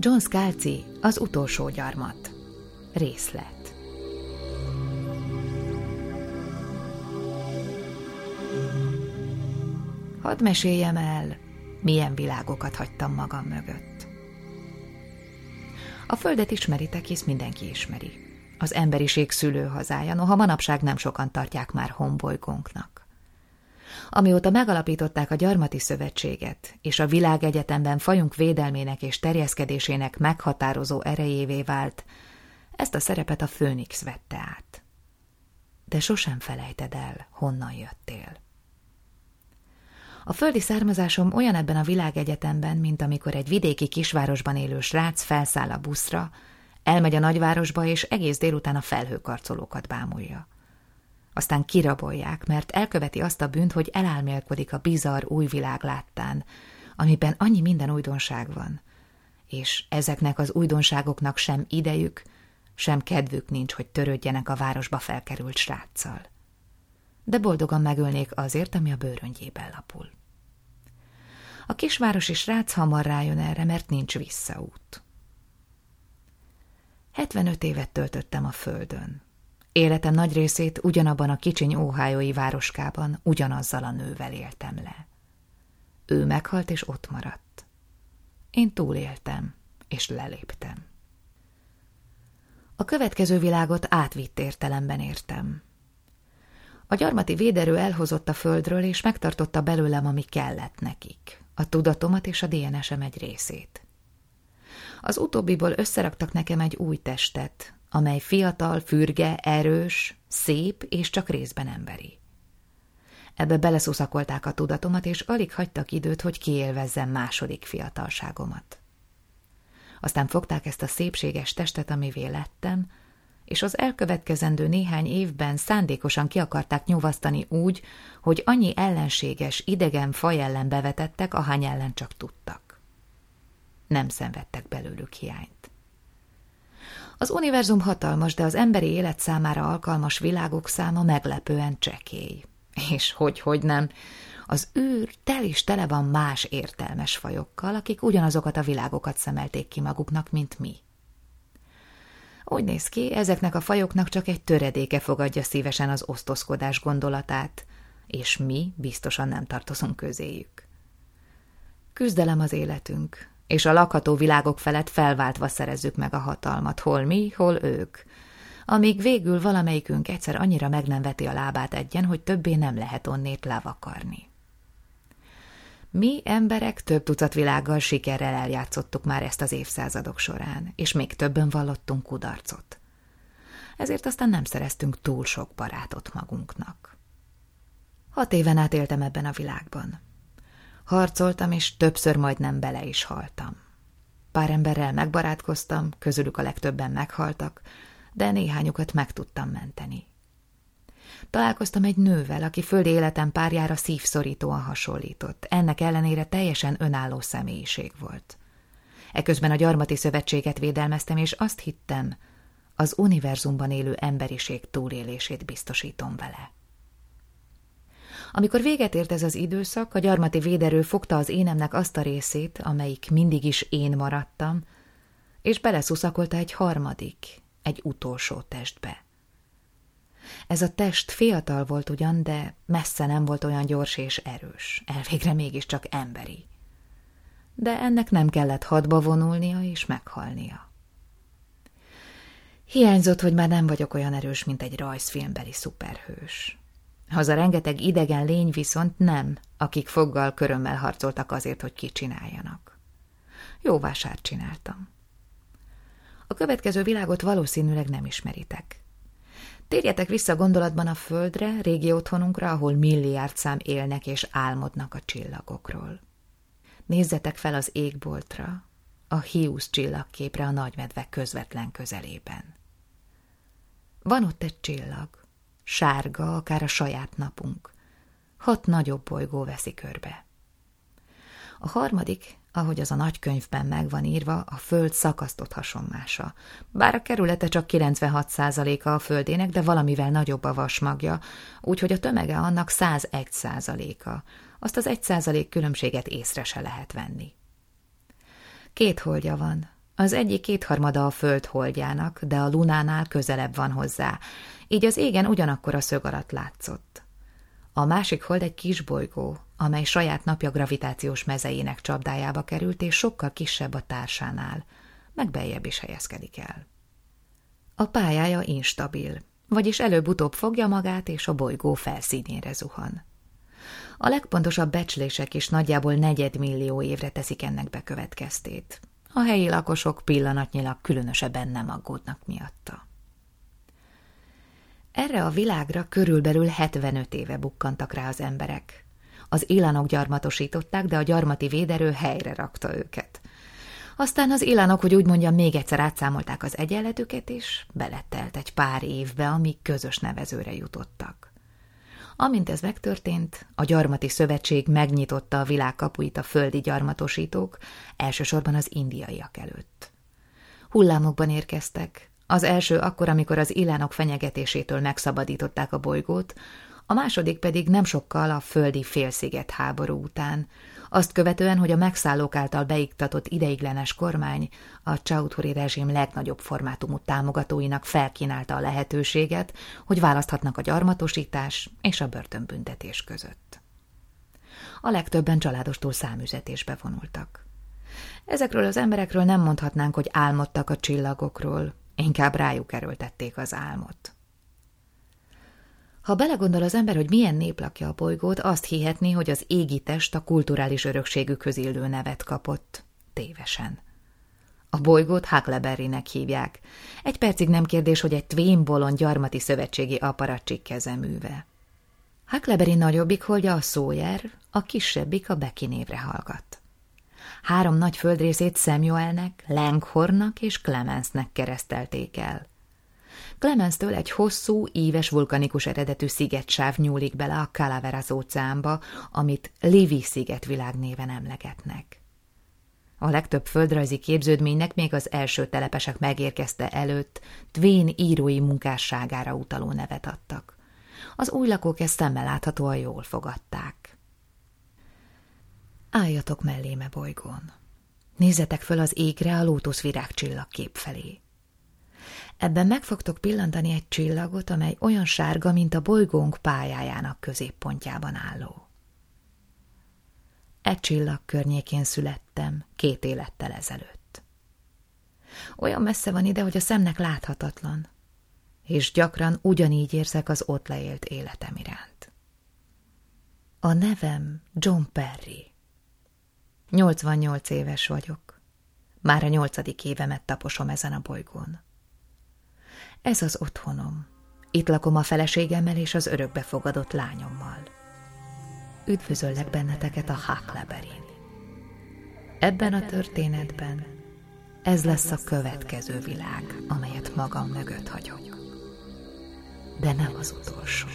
John Scalzi, az utolsó gyarmat. Részlet. Hadd meséljem el, milyen világokat hagytam magam mögött. A földet ismeritek, hisz mindenki ismeri. Az emberiség szülőhazája, noha manapság nem sokan tartják már honbolygónknak. Amióta megalapították a Gyarmati Szövetséget, és a világegyetemben fajunk védelmének és terjeszkedésének meghatározó erejévé vált, ezt a szerepet a Főnix vette át. De sosem felejted el, honnan jöttél. A földi származásom olyan ebben a világegyetemben, mint amikor egy vidéki kisvárosban élő srác felszáll a buszra, elmegy a nagyvárosba, és egész délután a felhőkarcolókat bámulja aztán kirabolják, mert elköveti azt a bűnt, hogy elálmélkodik a bizarr új világ láttán, amiben annyi minden újdonság van, és ezeknek az újdonságoknak sem idejük, sem kedvük nincs, hogy törődjenek a városba felkerült sráccal. De boldogan megölnék azért, ami a bőröngyében lapul. A kisvárosi srác hamar rájön erre, mert nincs visszaút. 75 évet töltöttem a földön. Életem nagy részét ugyanabban a kicsiny óhájói városkában ugyanazzal a nővel éltem le. Ő meghalt, és ott maradt. Én túléltem, és leléptem. A következő világot átvitt értelemben értem. A gyarmati véderő elhozott a földről, és megtartotta belőlem, ami kellett nekik, a tudatomat és a DNS-em egy részét. Az utóbbiból összeraktak nekem egy új testet, amely fiatal, fürge, erős, szép és csak részben emberi. Ebbe beleszuszakolták a tudatomat, és alig hagytak időt, hogy kiélvezzem második fiatalságomat. Aztán fogták ezt a szépséges testet, amivé lettem, és az elkövetkezendő néhány évben szándékosan ki akarták nyúvasztani úgy, hogy annyi ellenséges, idegen faj ellen bevetettek, ahány ellen csak tudtak. Nem szenvedtek belőlük hiányt. Az univerzum hatalmas, de az emberi élet számára alkalmas világok száma meglepően csekély. És hogy-hogy nem, az űr tel is tele van más értelmes fajokkal, akik ugyanazokat a világokat szemelték ki maguknak, mint mi. Úgy néz ki, ezeknek a fajoknak csak egy töredéke fogadja szívesen az osztozkodás gondolatát, és mi biztosan nem tartozunk közéjük. Küzdelem az életünk, és a lakható világok felett felváltva szerezzük meg a hatalmat, hol mi, hol ők, amíg végül valamelyikünk egyszer annyira meg nem veti a lábát egyen, hogy többé nem lehet onnét levakarni. Mi emberek több tucat világgal sikerrel eljátszottuk már ezt az évszázadok során, és még többen vallottunk kudarcot. Ezért aztán nem szereztünk túl sok barátot magunknak. Hat éven át éltem ebben a világban. Harcoltam, és többször majdnem bele is haltam. Pár emberrel megbarátkoztam, közülük a legtöbben meghaltak, de néhányukat meg tudtam menteni. Találkoztam egy nővel, aki földi életem párjára szívszorítóan hasonlított, ennek ellenére teljesen önálló személyiség volt. Eközben a gyarmati szövetséget védelmeztem, és azt hittem, az univerzumban élő emberiség túlélését biztosítom vele. Amikor véget ért ez az időszak, a gyarmati véderő fogta az énemnek azt a részét, amelyik mindig is én maradtam, és beleszuszakolta egy harmadik, egy utolsó testbe. Ez a test fiatal volt ugyan, de messze nem volt olyan gyors és erős, elvégre mégiscsak emberi. De ennek nem kellett hadba vonulnia és meghalnia. Hiányzott, hogy már nem vagyok olyan erős, mint egy rajzfilmbeli szuperhős. Az a rengeteg idegen lény viszont nem, akik foggal körömmel harcoltak azért, hogy kicsináljanak. Jó vásárt csináltam. A következő világot valószínűleg nem ismeritek. Térjetek vissza gondolatban a földre, régi otthonunkra, ahol milliárd szám élnek és álmodnak a csillagokról. Nézzetek fel az égboltra, a Hiusz csillagképre a nagymedve közvetlen közelében. Van ott egy csillag, sárga, akár a saját napunk. Hat nagyobb bolygó veszi körbe. A harmadik, ahogy az a nagykönyvben meg van írva, a föld szakasztott hasonmása. Bár a kerülete csak 96%-a a földének, de valamivel nagyobb a vasmagja, úgyhogy a tömege annak 101%-a. Azt az 1% különbséget észre se lehet venni. Két holdja van, Az egyik kétharmada a föld holdjának, de a lunánál közelebb van hozzá, így az égen ugyanakkor a szög alatt látszott. A másik hold egy kis bolygó, amely saját napja gravitációs mezeinek csapdájába került, és sokkal kisebb a társánál, meg beljebb is helyezkedik el. A pályája instabil, vagyis előbb-utóbb fogja magát, és a bolygó felszínére zuhan. A legpontosabb becslések is nagyjából negyedmillió évre teszik ennek bekövetkeztét. A helyi lakosok pillanatnyilag különösebben nem aggódnak miatta. Erre a világra körülbelül 75 éve bukkantak rá az emberek. Az élanok gyarmatosították, de a gyarmati véderő helyre rakta őket. Aztán az ilánok, hogy úgy mondjam, még egyszer átszámolták az egyenletüket, és beletelt egy pár évbe, amíg közös nevezőre jutottak. Amint ez megtörtént, a Gyarmati Szövetség megnyitotta a világ kapuit a földi gyarmatosítók, elsősorban az indiaiak előtt. Hullámokban érkeztek, az első akkor, amikor az ilánok fenyegetésétől megszabadították a bolygót, a második pedig nem sokkal a földi félsziget háború után, azt követően, hogy a megszállók által beiktatott ideiglenes kormány a Csauturi rezsim legnagyobb formátumú támogatóinak felkínálta a lehetőséget, hogy választhatnak a gyarmatosítás és a börtönbüntetés között. A legtöbben családostól számüzetésbe vonultak. Ezekről az emberekről nem mondhatnánk, hogy álmodtak a csillagokról, inkább rájuk erőltették az álmot. Ha belegondol az ember, hogy milyen nép lakja a bolygót, azt hihetné, hogy az égi test a kulturális örökségükhöz illő nevet kapott. Tévesen. A bolygót Huckleberrynek hívják. Egy percig nem kérdés, hogy egy Twain bolond gyarmati szövetségi aparatsik kezeműve. Huckleberry nagyobbik holdja a Sawyer, a kisebbik a Becky névre hallgat. Három nagy földrészét Samuelnek, Langhornnak és Clemensnek keresztelték el. Clemenstől egy hosszú, íves vulkanikus eredetű szigetsáv nyúlik bele a Calaveras óceánba, amit Livy sziget világnéven emlegetnek. A legtöbb földrajzi képződménynek még az első telepesek megérkezte előtt Twin írói munkásságára utaló nevet adtak. Az új lakók ezt szemmel láthatóan jól fogadták. Álljatok melléme bolygón. Nézzetek föl az égre a lótuszvirág csillagkép felé. Ebben meg fogtok pillantani egy csillagot, amely olyan sárga, mint a bolygónk pályájának középpontjában álló. Egy csillag környékén születtem két élettel ezelőtt. Olyan messze van ide, hogy a szemnek láthatatlan, és gyakran ugyanígy érzek az ott leélt életem iránt. A nevem John Perry. 88 éves vagyok. Már a nyolcadik évemet taposom ezen a bolygón. Ez az otthonom. Itt lakom a feleségemmel és az örökbefogadott lányommal. Üdvözöllek benneteket a Huckleberry-n. Ebben a történetben ez lesz a következő világ, amelyet magam mögött hagyok. De nem az utolsó.